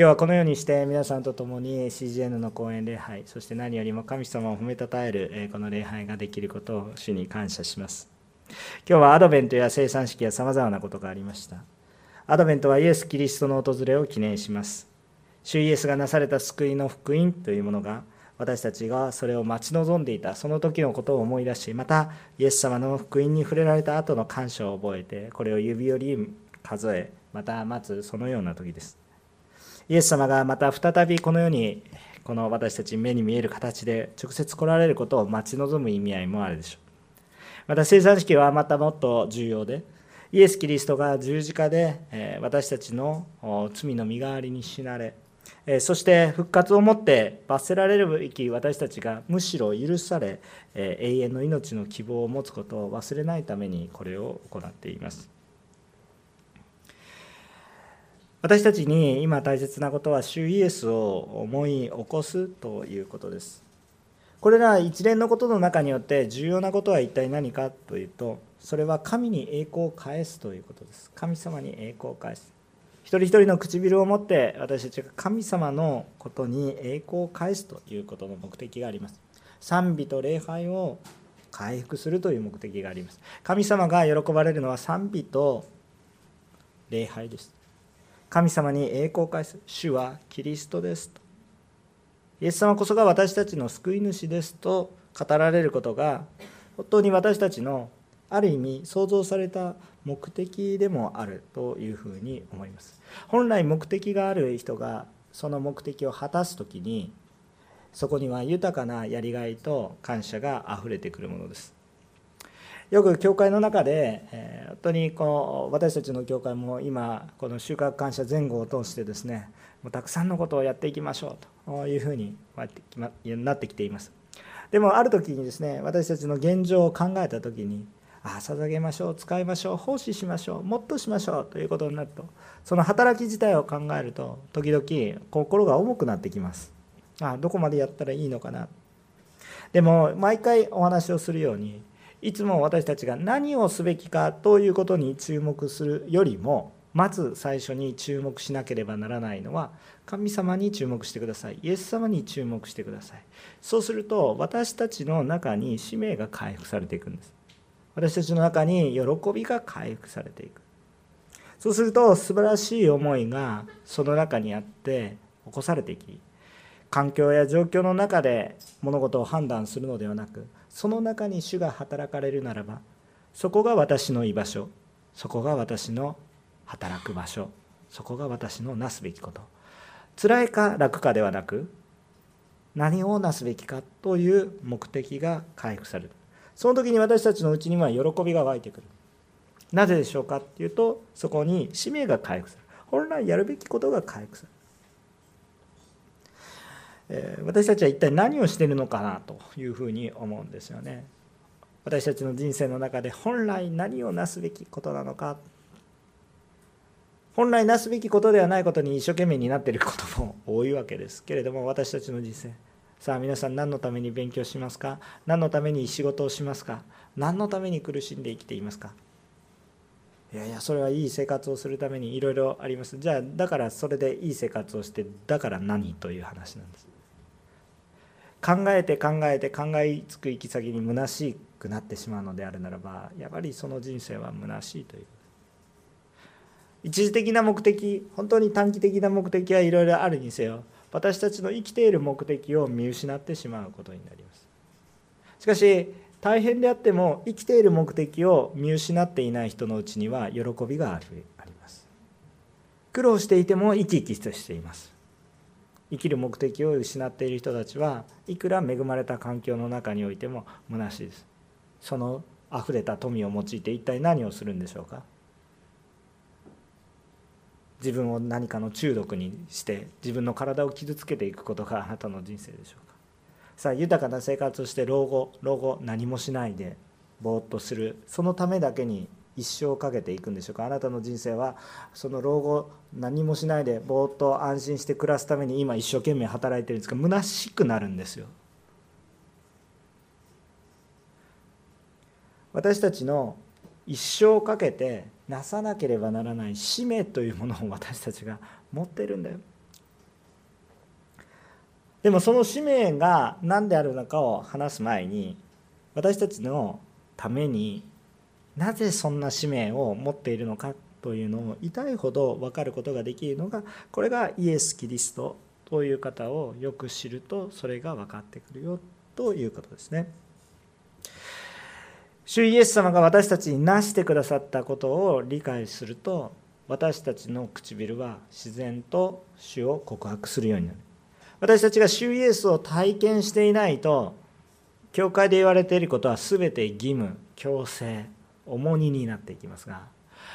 日はこのようにして皆さんと共に CGN の講演礼拝そして何よりも神様を褒めたたえるこの礼拝ができることを主に感謝します。今日はアドベントや生産式やさまざまなことがありました。アドベントはイエス・キリストの訪れを記念します。主イエスがなされた救いの福音というものが私たちがそれを待ち望んでいたその時のことを思い出しまたイエス様の福音に触れられた後の感謝を覚えてこれを指折り数えまた待つそのような時です。イエス様がまた再びこの世にこの私たち目に見える形で直接来られることを待ち望む意味合いもあるでしょう。また生産式はまたもっと重要でイエス・キリストが十字架で私たちの罪の身代わりに死なれそして復活をもって罰せられるべき私たちがむしろ許され永遠の命の希望を持つことを忘れないためにこれを行っています。私たちに今大切なことは主イエスを思い起こすということです。これら一連のことの中によって重要なことは一体何かというとそれは神に栄光を返すということです。神様に栄光を返す。一人一人の唇を持って私たちが神様のことに栄光を返すということの目的があります。賛美と礼拝を回復するという目的があります。神様が喜ばれるのは賛美と礼拝です。神様に栄光を返す主はキリストですと。イエス様こそが私たちの救い主ですと語られることが本当に私たちのある意味創造された目的でもあるというふうに思います。本来目的がある人がその目的を果たす時にそこには豊かなやりがいと感謝があふれてくるものです。よく教会の中で、え本当にこの私たちの教会も今この収穫感謝前後を通してですねもうたくさんのことをやっていきましょうというふうになってきています。でもある時にですね私たちの現状を考えた時にああ捧げましょう使いましょう奉仕しましょうもっとしましょうということになるとその働き自体を考えると時々心が重くなってきます。ああどこまでやったらいいのかな。でも毎回お話をするようにいつも私たちが何をすべきかということに注目するよりもまず最初に注目しなければならないのは神様に注目してください。イエス様に注目してください。そうすると私たちの中に使命が回復されていくんです。私たちの中に喜びが回復されていく。そうすると素晴らしい思いがその中にあって起こされていき環境や状況の中で物事を判断するのではなくその中に主が働かれるならばそこが私の居場所そこが私の働く場所そこが私のなすべきこと。辛いか楽かではなく何をなすべきかという目的が回復される。その時に私たちのうちには喜びが湧いてくる。なぜでしょうかっていうとそこに使命が回復する。本来やるべきことが回復する。私たちは一体何をしてるのかなというふうに思うんですよね。私たちの人生の中で本来何をなすべきことなのか。本来なすべきことではないことに一生懸命になっていることも多いわけですけれども私たちの人生。さあ皆さん何のために勉強しますか？何のために仕事をしますか？何のために苦しんで生きていますか？いやいやそれはいい生活をするためにいろいろあります。じゃあだからそれでいい生活をしてだから何という話なんです。考えて考えて考えつく行き先に虚しくなってしまうのであるならばやはりその人生は虚しいという。一時的な目的本当に短期的な目的はいろいろあるにせよ私たちの生きている目的を見失ってしまうことになります。しかし大変であっても生きている目的を見失っていない人のうちには喜びがあります。苦労していても生き生きとしています。生きる目的を失っている人たちはいくら恵まれた環境の中においても虚しいです。その溢れた富を用いて一体何をするんでしょうか？自分を何かの中毒にして自分の体を傷つけていくことがあなたの人生でしょうか？さあ豊かな生活をして老後老後何もしないでぼーっとするそのためだけに一生かけていくんでしょうか。あなたの人生はその老後何もしないでぼーっと安心して暮らすために今一生懸命働いてるんですが虚しくなるんですよ私たちの一生かけてなさなければならない使命というものを私たちが持ってるんだよ。でもその使命が何であるのかを話す前に私たちのためになぜそんな使命を持っているのかというのを痛いほど分かることができるのがこれがイエス・キリストという方をよく知るとそれが分かってくるよということですね。主イエス様が私たちになしてくださったことを理解すると私たちの唇は自然と主を告白するようになる私たちが主イエスを体験していないと教会で言われていることは全て義務強制重荷になっていきますが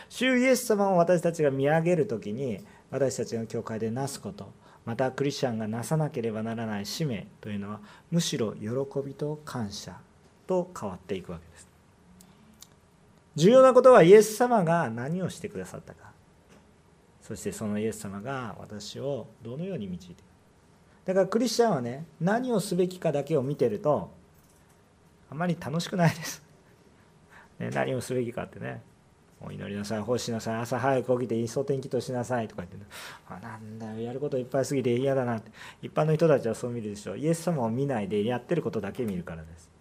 主イエス様を私たちが見上げる時に私たちが教会でなすことまたクリスチャンがなさなければならない使命というのはむしろ喜びと感謝と変わっていくわけです。重要なことはイエス様が何をしてくださったか。そしてそのイエス様が私をどのように導いてだからクリスチャンはね何をすべきかだけを見てるとあまり楽しくないです、ね、何をすべきかってね。お祈りなさい、奉仕なさい、朝早く起きて、いっそ天気としなさいとか言って、あなんだよ、やることいっぱいすぎて嫌だなって、一般の人たちはそう見るでしょう。イエス様を見ないでやってることだけ見るからです。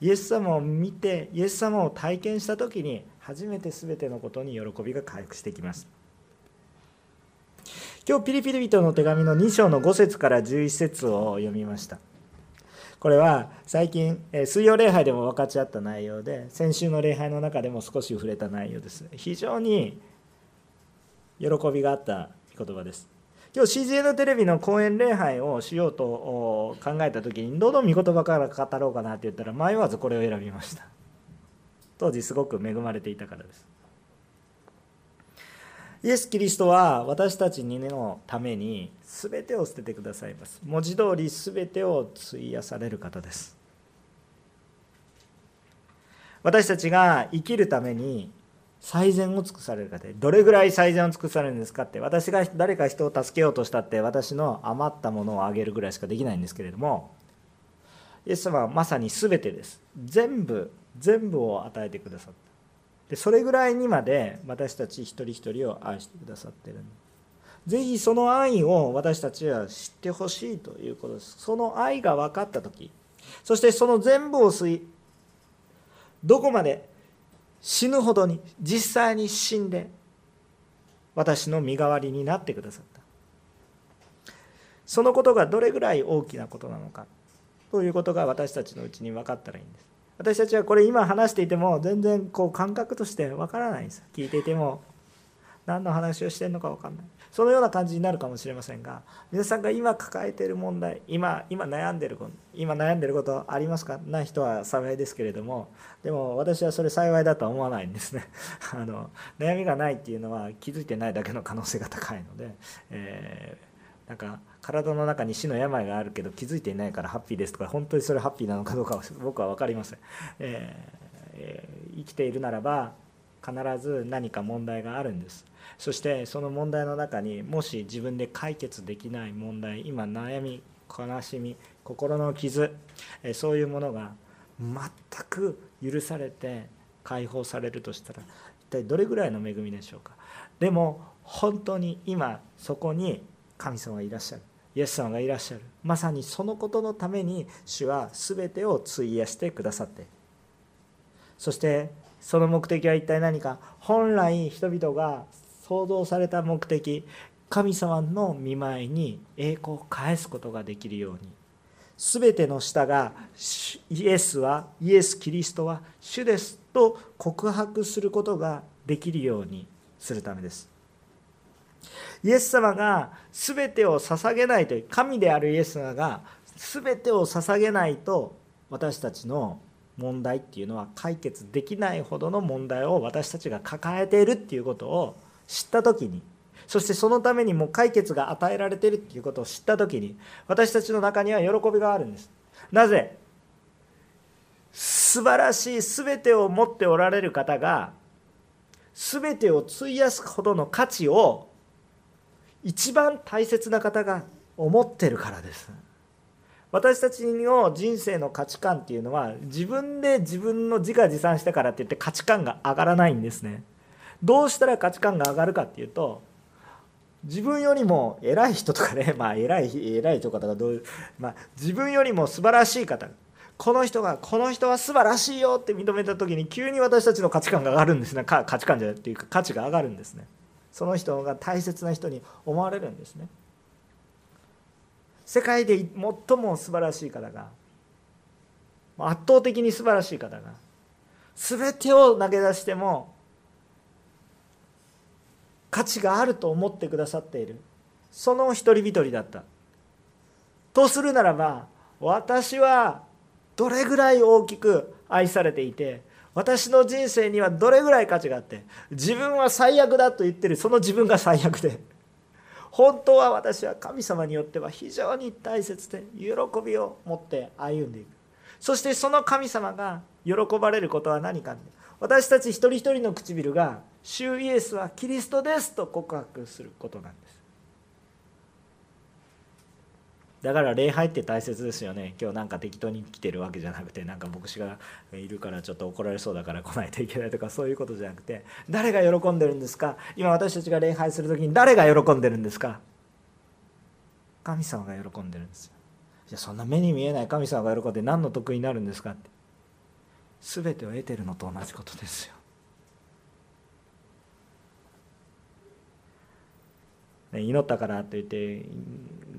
イエス様を見てイエス様を体験した時に初めて全てのことに喜びが回復してきます。今日ピリピリ人の手紙の2章の5節から11節を読みました。これは最近水曜礼拝でも分かち合った内容で先週の礼拝の中でも少し触れた内容です。非常に喜びがあった言葉です。今日 CGN テレビの講演礼拝をしようと考えた時にどの御言葉から語ろうかなって言ったら迷わずこれを選びました。当時すごく恵まれていたからです。イエス・キリストは私たちのために全てを捨ててくださいます。文字通り全てを費やされる方です。私たちが生きるために最善を尽くされる方どれぐらい最善を尽くされるんですかって私が誰か人を助けようとしたって私の余ったものをあげるぐらいしかできないんですけれどもイエス様はまさに全てです。全部全部を与えてくださった。でそれぐらいにまで私たち一人一人を愛してくださってる。ぜひその愛を私たちは知ってほしいということです。その愛が分かった時そしてその全部を吸いどこまで死ぬほどに実際に死んで私の身代わりになってくださった。そのことがどれぐらい大きなことなのかということが私たちのうちに分かったらいいんです。私たちはこれ今話していても全然こう感覚として分からないんです。聞いていても。何の話をしてるのか分かんない。そのような感じになるかもしれませんが皆さんが今抱えている問題今今悩んでる今悩んでることありますか？ない人は幸いですけれども。でも私はそれ幸いだとは思わないんですね。あの悩みがないっていうのは気づいてないだけの可能性が高いので、えー、なんか体の中に死の病があるけど気づいていないからハッピーですとか本当にそれハッピーなのかどうかは 僕は分かりません、えー、生きているならば必ず何か問題があるんです。そしてその問題の中にもし自分で解決できない問題今悩み悲しみ心の傷えそういうものが全く許されて解放されるとしたら一体どれぐらいの恵みでしょうか。でも本当に今そこに神様がいらっしゃる。イエス様がいらっしゃる。まさにそのことのために主は全てを費やしてくださって。そしてその目的は一体何か。本来人々が創造された目的。神様の見舞いに栄光を返すことができるように。全ての舌がイエスはイエス・キリストは主ですと告白することができるようにするためです。イエス様が全てを捧げないという神であるイエス様が全てを捧げないと私たちの問題っていうのは解決できないほどの問題を私たちが抱えているっていうことを知った時にそしてそのためにも解決が与えられているっていうことを知った時に私たちの中には喜びがあるんです。なぜ？素晴らしい全てを持っておられる方が全てを費やすほどの価値を一番大切な方が思ってるからです。私たちの人生の価値観っていうのは自分で自分の自画自賛したからって言って価値観が上がらないんですね。どうしたら価値観が上がるかっていうと自分よりも偉い人とかね まあ偉い偉い人とかどういう、まあ、自分よりも素晴らしい方この人がこの人は素晴らしいよって認めた時に急に私たちの価値観が上がるんですね。価値観じゃないっていうか価値が上がるんですね。その人が大切な人に思われるんですね。世界で最も素晴らしい方が圧倒的に素晴らしい方が全てを投げ出しても価値があると思ってくださっている。その一人一人だった。とするならば私はどれぐらい大きく愛されていて私の人生にはどれぐらい価値があって自分は最悪だと言ってるその自分が最悪で本当は私は神様によっては非常に大切で喜びを持って歩んでいく。そしてその神様が喜ばれることは何か私たち一人一人の唇が「主イエスはキリストです」と告白することなんです。だから礼拝って大切ですよね。今日なんか適当に来てるわけじゃなくてなんか牧師がいるからちょっと怒られそうだから来ないといけないとかそういうことじゃなくて誰が喜んでるんですか？今私たちが礼拝する時に誰が喜んでるんですか？神様が喜んでるんですよ。いやそんな目に見えない神様が喜んで何の得になるんですかって。全てを得てるのと同じことですよ。祈ったからといって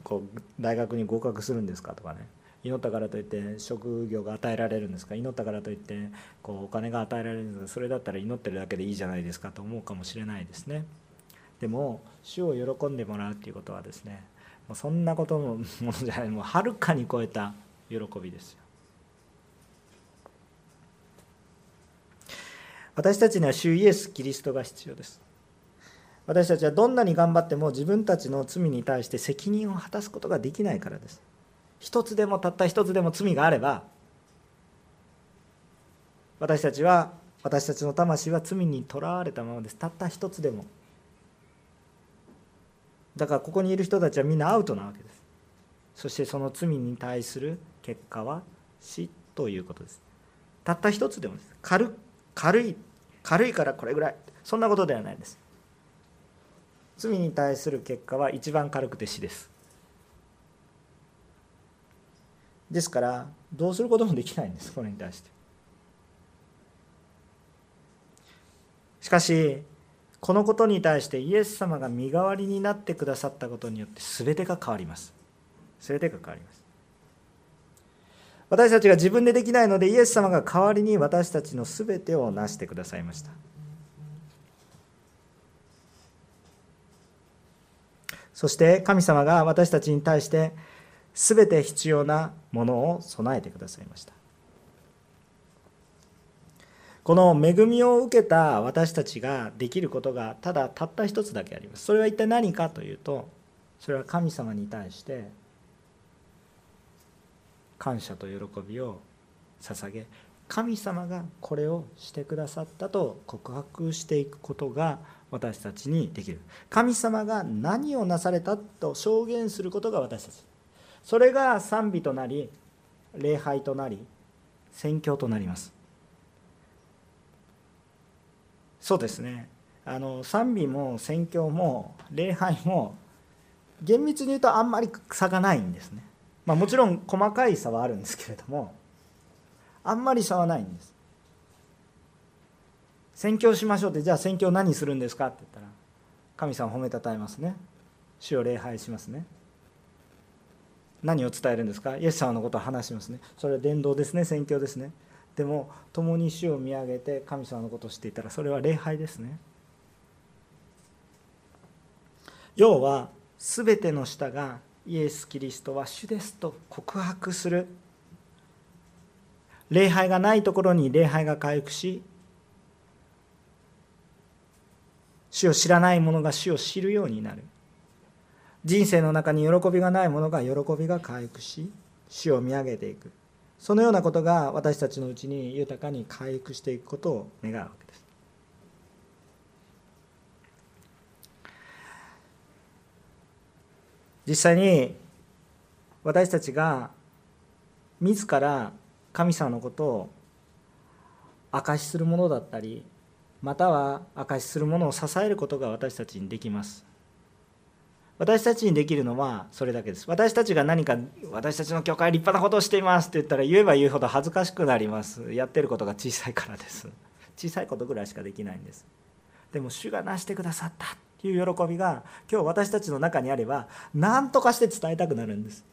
こう大学に合格するんですかとかね。祈ったからといって職業が与えられるんですか。祈ったからといってこうお金が与えられるんですか。それだったら祈ってるだけでいいじゃないですかと思うかもしれないですね。でも主を喜んでもらうっていうことはですねもうそんなことのものじゃない。もうはるかに超えた喜びですよ。私たちには主イエス・キリストが必要です。私たちはどんなに頑張っても自分たちの罪に対して責任を果たすことができないからです。一つでもたった一つでも罪があれば私たちは私たちの魂は罪にとらわれたままです。たった一つでも。だからここにいる人たちはみんなアウトなわけです。そしてその罪に対する結果は死ということです。たった一つでもです。軽軽い軽いからこれぐらい。そんなことではないです。罪に対する結果は一番軽くて死です。ですからどうすることもできないんですこれに対して。しかしこのことに対してイエス様が身代わりになってくださったことによって全てが変わります。全てが変わります。私たちが自分でできないのでイエス様が代わりに私たちの全てを成してくださいました。そして神様が私たちに対して全て必要なものを備えてくださいました。この恵みを受けた私たちができることがただたった一つだけあります。それは一体何かというとそれは神様に対して感謝と喜びを捧げ神様がこれをしてくださったと告白していくことが私たちにできる。神様が何をなされたと証言することが私たち。それが賛美となり礼拝となり宣教となります。そうですね。あの賛美も宣教も礼拝も厳密に言うとあんまり差がないんですね、まあ、もちろん細かい差はあるんですけれどもあんまり差はないんです。宣教しましょうってじゃあ宣教何するんですかって言ったら神様褒めたたえますね。主を礼拝しますね。何を伝えるんですか？イエス様のことを話しますね。それは伝道ですね。宣教ですね。でも共に主を見上げて神様のことを知っていたらそれは礼拝ですね。要は全ての舌がイエス・キリストは主ですと告白する。礼拝がないところに礼拝が回復し主を知らない者が主を知るようになる。人生の中に喜びがない者が喜びが回復し主を見上げていく。そのようなことが私たちのうちに豊かに回復していくことを願うわけです。実際に私たちが自ら神様のことを証しするものだったりまたは証しするものを支えることが私たちにできます。私たちにできるのはそれだけです。私たちが何か私たちの教会立派なことをしていますって言ったら言えば言うほど恥ずかしくなります。やってることが小さいからです。小さいことぐらいしかできないんです。でも主がなしてくださったっていう喜びが今日私たちの中にあれば何とかして伝えたくなるんです。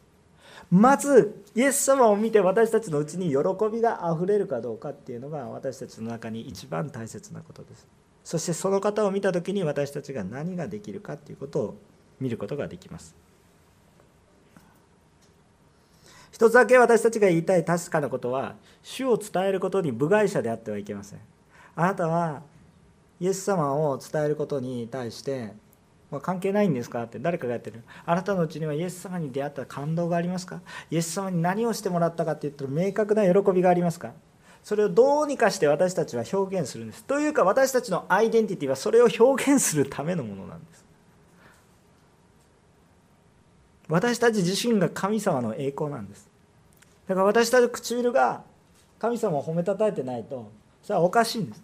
まずイエス様を見て私たちのうちに喜びがあふれるかどうかっていうのが私たちの中に一番大切なことです。そしてその方を見た時に私たちが何ができるかっていうことを見ることができます。一つだけ私たちが言いたい確かなことは主を伝えることに部外者であってはいけません。あなたはイエス様を伝えることに対してま関係ないんですか？って誰かがやってる。あなたのうちにはイエス様に出会った感動がありますか？イエス様に何をしてもらったかって言ったら明確な喜びがありますか？それをどうにかして私たちは表現するんです。というか私たちのアイデンティティはそれを表現するためのものなんです。私たち自身が神様の栄光なんです。だから私たち唇が神様を褒めたたえてないとそれはおかしいんです。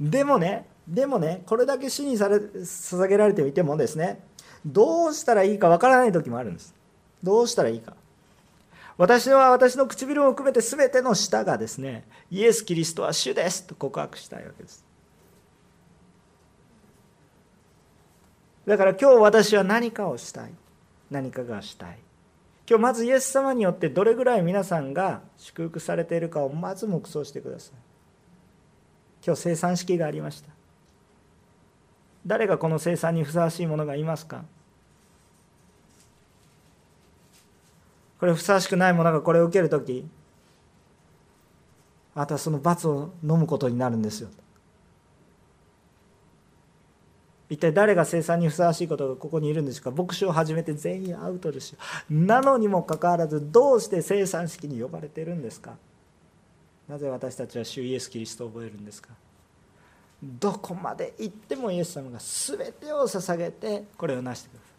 でもねでもねこれだけ主にされ捧げられていてもですねどうしたらいいかわからない時もあるんです。どうしたらいいか。私は私の唇を含めて全ての舌がですねイエス・キリストは主ですと告白したいわけです。だから今日私は何かをしたい。何かがしたい。今日まずイエス様によってどれぐらい皆さんが祝福されているかをまず黙想してください。今日生産式がありました。誰がこの生産にふさわしいものがいますか？これふさわしくないものがこれを受ける時あなたはその罰を飲むことになるんですよ。一体誰が生産にふさわしいことがここにいるんですか？牧師を始めて全員アウトですよ。なのにもかかわらずどうして生産式に呼ばれてるんですか？なぜ私たちは主イエス・キリストを覚えるんですか？どこまで行ってもイエス様が全てを捧げてこれを成してください。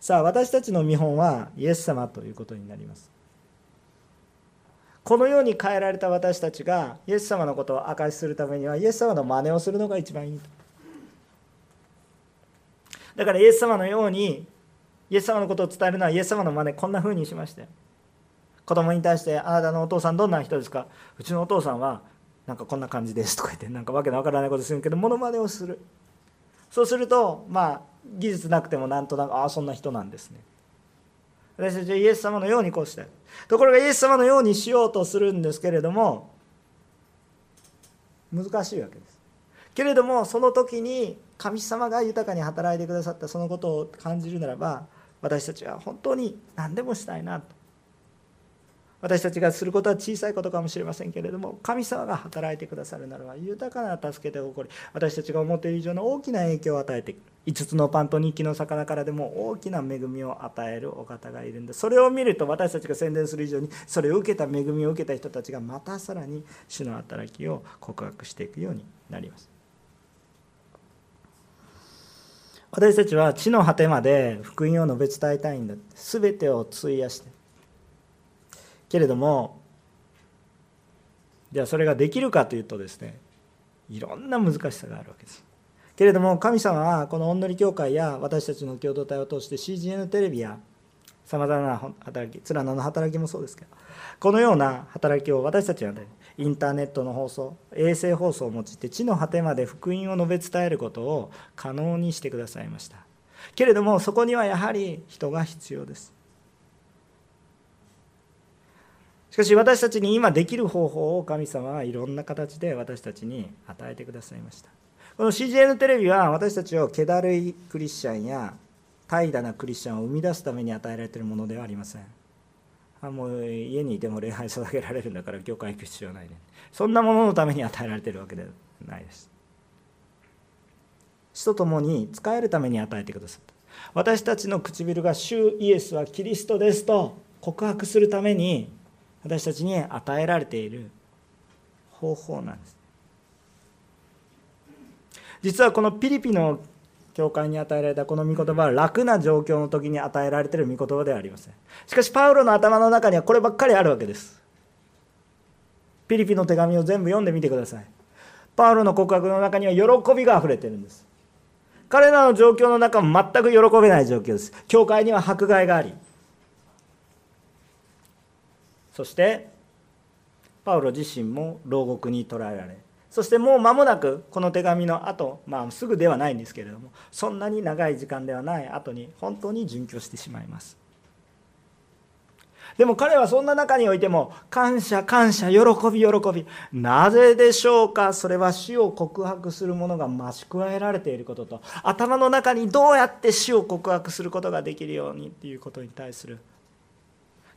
さあ私たちの見本はイエス様ということになります。このように変えられた私たちがイエス様のことを証しするためにはイエス様の真似をするのが一番いいと。だからイエス様のようにイエス様のことを伝えるのはイエス様の真似こんな風にしまして。子供に対して「あなたのお父さんどんな人ですか?」「うちのお父さんはなんかこんな感じです」とか言ってなんかわけのわからないことするけどモノマネをする。そうするとまあ技術なくてもなんとなくああそんな人なんですね。私たちはイエス様のようにこうしてところがイエス様のようにしようとするんですけれども難しいわけです。けれどもその時に神様が豊かに働いてくださったそのことを感じるならば私たちは本当に何でもしたいなと。私たちがすることは小さいことかもしれませんけれども神様が働いてくださるならば豊かな助けて起こり私たちが思っている以上の大きな影響を与えていく5つのパンと2機の魚からでも大きな恵みを与えるお方がいるんでそれを見ると私たちが宣伝する以上にそれを受けた恵みを受けた人たちがまたさらに主の働きを告白していくようになります。私たちは地の果てまで福音を述べ伝えたいんだ。全てを費やしてけれどもじゃあそれができるかというとですねいろんな難しさがあるわけです。けれども神様はこの御り教会や私たちの共同体を通して CGN テレビやさまざまな働きつらなの働きもそうですけどこのような働きを私たちはねインターネットの放送衛星放送を用いて地の果てまで福音を述べ伝えることを可能にしてくださいました。けれどもそこにはやはり人が必要です。しかし私たちに今できる方法を神様はいろんな形で私たちに与えてくださいました。この CGN テレビは私たちを気だるいクリスチャンや怠惰なクリスチャンを生み出すために与えられているものではありません。あもう家にいても礼拝捧げられるんだから教会行く必要ないねそんなもののために与えられているわけではないです。死と共に使えるために与えてくださった。私たちの唇が主イエスはキリストですと告白するために私たちに与えられている方法なんです。実はこのピリピの教会に与えられたこの御言葉は楽な状況の時に与えられている御言葉ではありません。しかしパウロの頭の中にはこればっかりあるわけです。ピリピの手紙を全部読んでみてください。パウロの告白の中には喜びがあふれてるんです。彼らの状況の中も全く喜べない状況です。教会には迫害がありそしてパウロ自身も牢獄に捕らえられそしてもう間もなくこの手紙の後、まあすぐではないんですけれどもそんなに長い時間ではない後に本当に殉教してしまいます。でも彼はそんな中においても感謝感謝喜び喜びなぜでしょうか？それは死を告白するものが増し加えられていることと頭の中にどうやって死を告白することができるようにっていうことに対する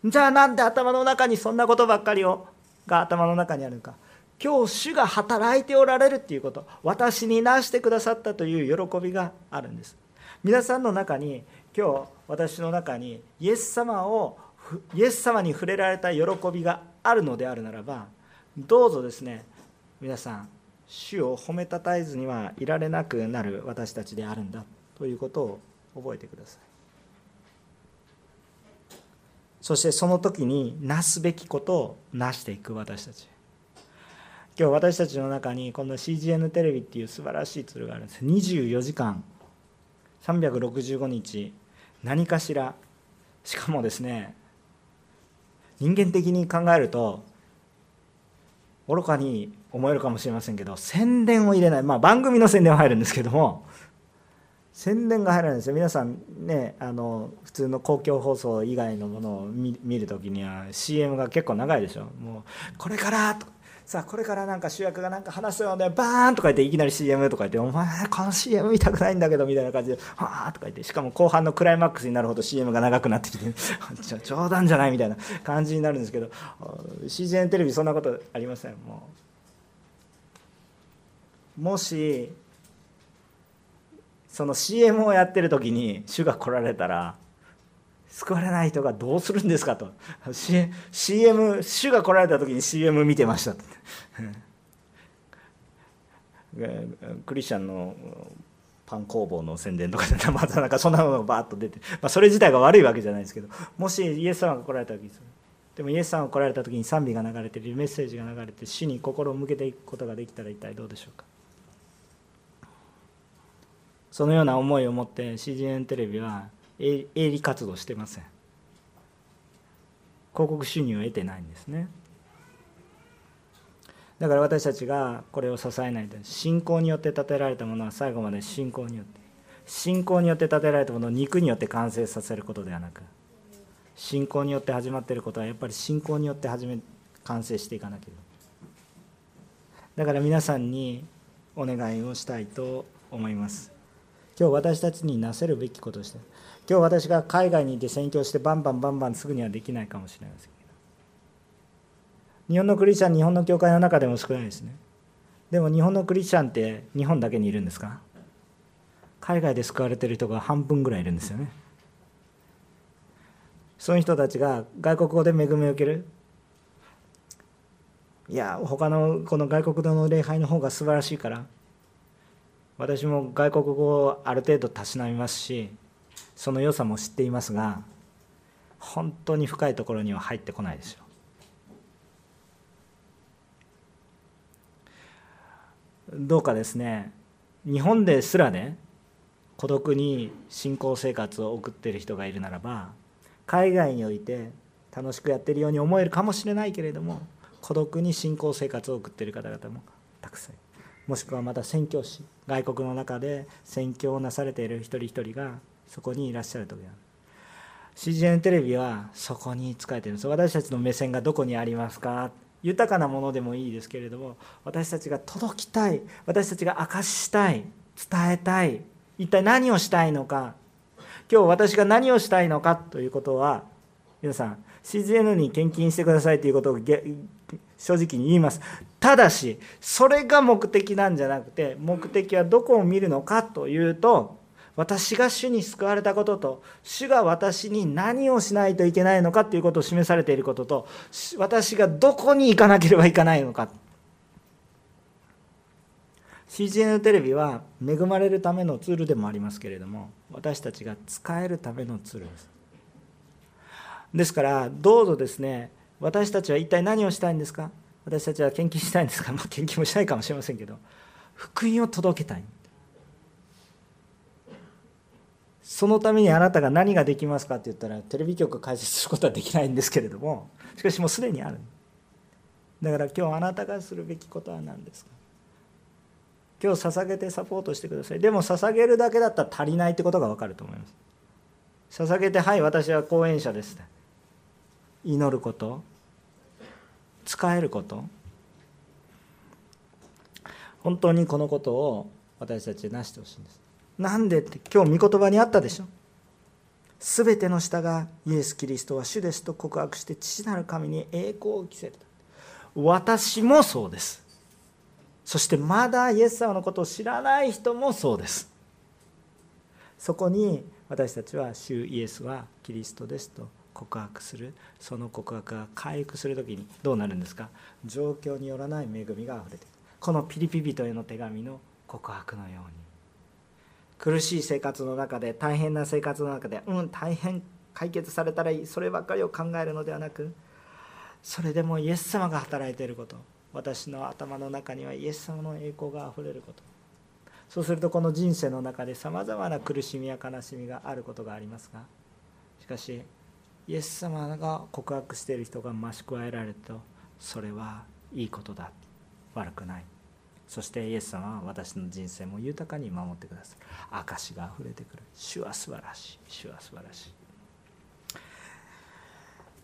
じゃあなんで頭の中にそんなことばっかりをが頭の中にあるのか。今日主が働いておられるっていうこと。私になしてくださったという喜びがあるんです。皆さんの中に今日私の中にイエス様をイエス様に触れられた喜びがあるのであるならばどうぞですね皆さん主を褒めたたえずにはいられなくなる私たちであるんだということを覚えてください。そしてその時になすべきことをなしていく私たち。今日私たちの中にこの CGN テレビっていう素晴らしいツールがあるんです。24時間。365日。何かしら。しかもですね人間的に考えると愚かに思えるかもしれませんけど宣伝を入れない、まあ、番組の宣伝は入るんですけども宣伝が入らないんですよ。皆さんねあの普通の公共放送以外のものを見る時には CM が結構長いでしょ。もうこれからとさあこれからなんか主役がなんか話すようでバーンとか言っていきなり CM とか言って「お前この CM 見たくないんだけど」みたいな感じで「はあ」とか言ってしかも後半のクライマックスになるほど CM が長くなってきて 冗談じゃないみたいな感じになるんですけど CGN テレビそんなことありません。もうもしその CM をやってる時に主が来られたら救われない人がどうするんですかと。CM 主が来られた時に CM 見てました クリスチャンのパン工房の宣伝とかでまたなんかそんなものがバーッと出て、まあ、それ自体が悪いわけじゃないですけどもしイエス様が来られた時にでもイエス様が来られた時に賛美が流れてるメッセージが流れて死に心を向けていくことができたら一体どうでしょうか。そのような思いを持って CGN テレビは営利活動してません。広告収入を得てないんですね。だから私たちがこれを支えないと信仰によって建てられたものは最後まで信仰によって信仰によって建てられたものを肉によって完成させることではなく信仰によって始まっていることはやっぱり信仰によって始め完成していかなければ。だから皆さんにお願いをしたいと思います。今日私たちになせるべきこととして今日私が海外にいて宣教してバンバンバンバンすぐにはできないかもしれませんけど日本のクリスチャン日本の教会の中でも少ないですね。でも日本のクリスチャンって日本だけにいるんですか？海外で救われてる人が半分ぐらいいるんですよね。そういう人たちが外国語で恵みを受ける。いや他のこの外国語の礼拝の方が素晴らしいから私も外国語をある程度たしなみますしその良さも知っていますが本当に深いところには入ってこないですよ。どうかですね日本ですらね孤独に信仰生活を送っている人がいるならば海外において楽しくやってるように思えるかもしれないけれども孤独に信仰生活を送っている方々もたくさんいるもしくはまた宣教師外国の中で宣教をなされている一人一人がそこにいらっしゃる時ある CGN テレビはそこに仕えてる。んです私たちの目線がどこにありますか？豊かなものでもいいですけれども私たちが届きたい私たちが明かししたい伝えたい一体何をしたいのか？今日私が何をしたいのか？ということは皆さん CGN に献金してくださいということを正直に言います。ただしそれが目的なんじゃなくて目的はどこを見るのかというと私が主に救われたことと主が私に何をしないといけないのかということを示されていることと私がどこに行かなければいけないのか。CGN テレビは恵まれるためのツールでもありますけれども私たちが使えるためのツールです。ですからどうぞですね私たちは一体何をしたいんですか？私たちは献金したいんですか、まあ、献金もしたいかもしれませんけど。福音を届けたい。そのためにあなたが何ができますかって言ったらテレビ局開設することはできないんですけれどもしかしもうすでにある。だから今日あなたがするべきことは何ですか？今日捧げてサポートしてください。でも捧げるだけだったら足りないってことが分かると思います。捧げてはい私は講演者です。祈ること？使えること？本当にこのことを私たちで成してほしいんです。なんでって今日御言葉にあったでしょ？すべての下がイエス・キリストは主ですと告白して父なる神に栄光を着せる私もそうです。そしてまだイエス様のことを知らない人もそうです。そこに私たちは主イエスはキリストですと告白するその告白が回復する時にどうなるんですか？状況によらない恵みがあふれてく。このピリピ人への手紙の告白のように。苦しい生活の中で大変な生活の中でうん大変解決されたらいい。そればっかりを考えるのではなくそれでもイエス様が働いていること。私の頭の中にはイエス様の栄光があふれること。そうするとこの人生の中でさまざまな苦しみや悲しみがあることがありますがしかしイエス様が告白している人が増し加えられるとそれはいいことだ。悪くない。そしてイエス様は私の人生も豊かに守ってくださる証があふれてくる。主は素晴らしい。主は素晴らしい。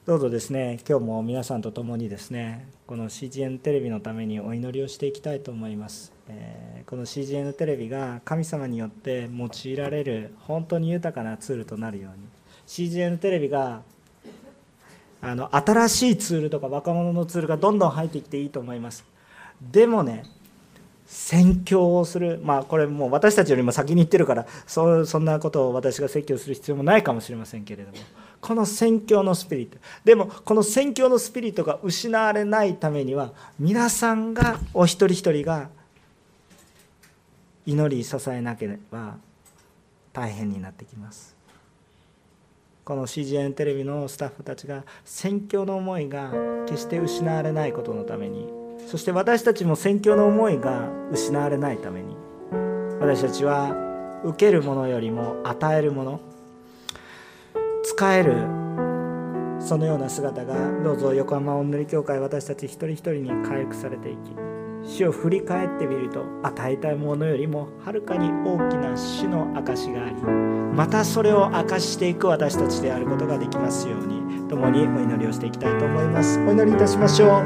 どうぞですね今日も皆さんと共にですねこの CGN テレビのためにお祈りをしていきたいと思います、えー、この CGN テレビが神様によって用いられる本当に豊かなツールとなるように CGN テレビがあの新しいツールとか若者のツールがどんどん入ってきていいと思います。でもね宣教をする。まあこれもう私たちよりも先に言ってるからそそんなことを私が説教する必要もないかもしれませんけれども。この宣教のスピリット。でもこの宣教のスピリットが失われないためには皆さんがお一人一人が祈り支えなければ大変になってきます。この CGN テレビのスタッフたちが宣教の思いが決して失われないことのためにそして私たちも宣教の思いが失われないために私たちは受けるものよりも与えるもの使えるそのような姿がどうぞ横浜おんぬり教会私たち一人一人に回復されていき死を振り返ってみると与えたいものよりもはるかに大きな死の証がありまたそれを明かしていく私たちであることができますように共にお祈りをしていきたいと思います。お祈りいたしましょう。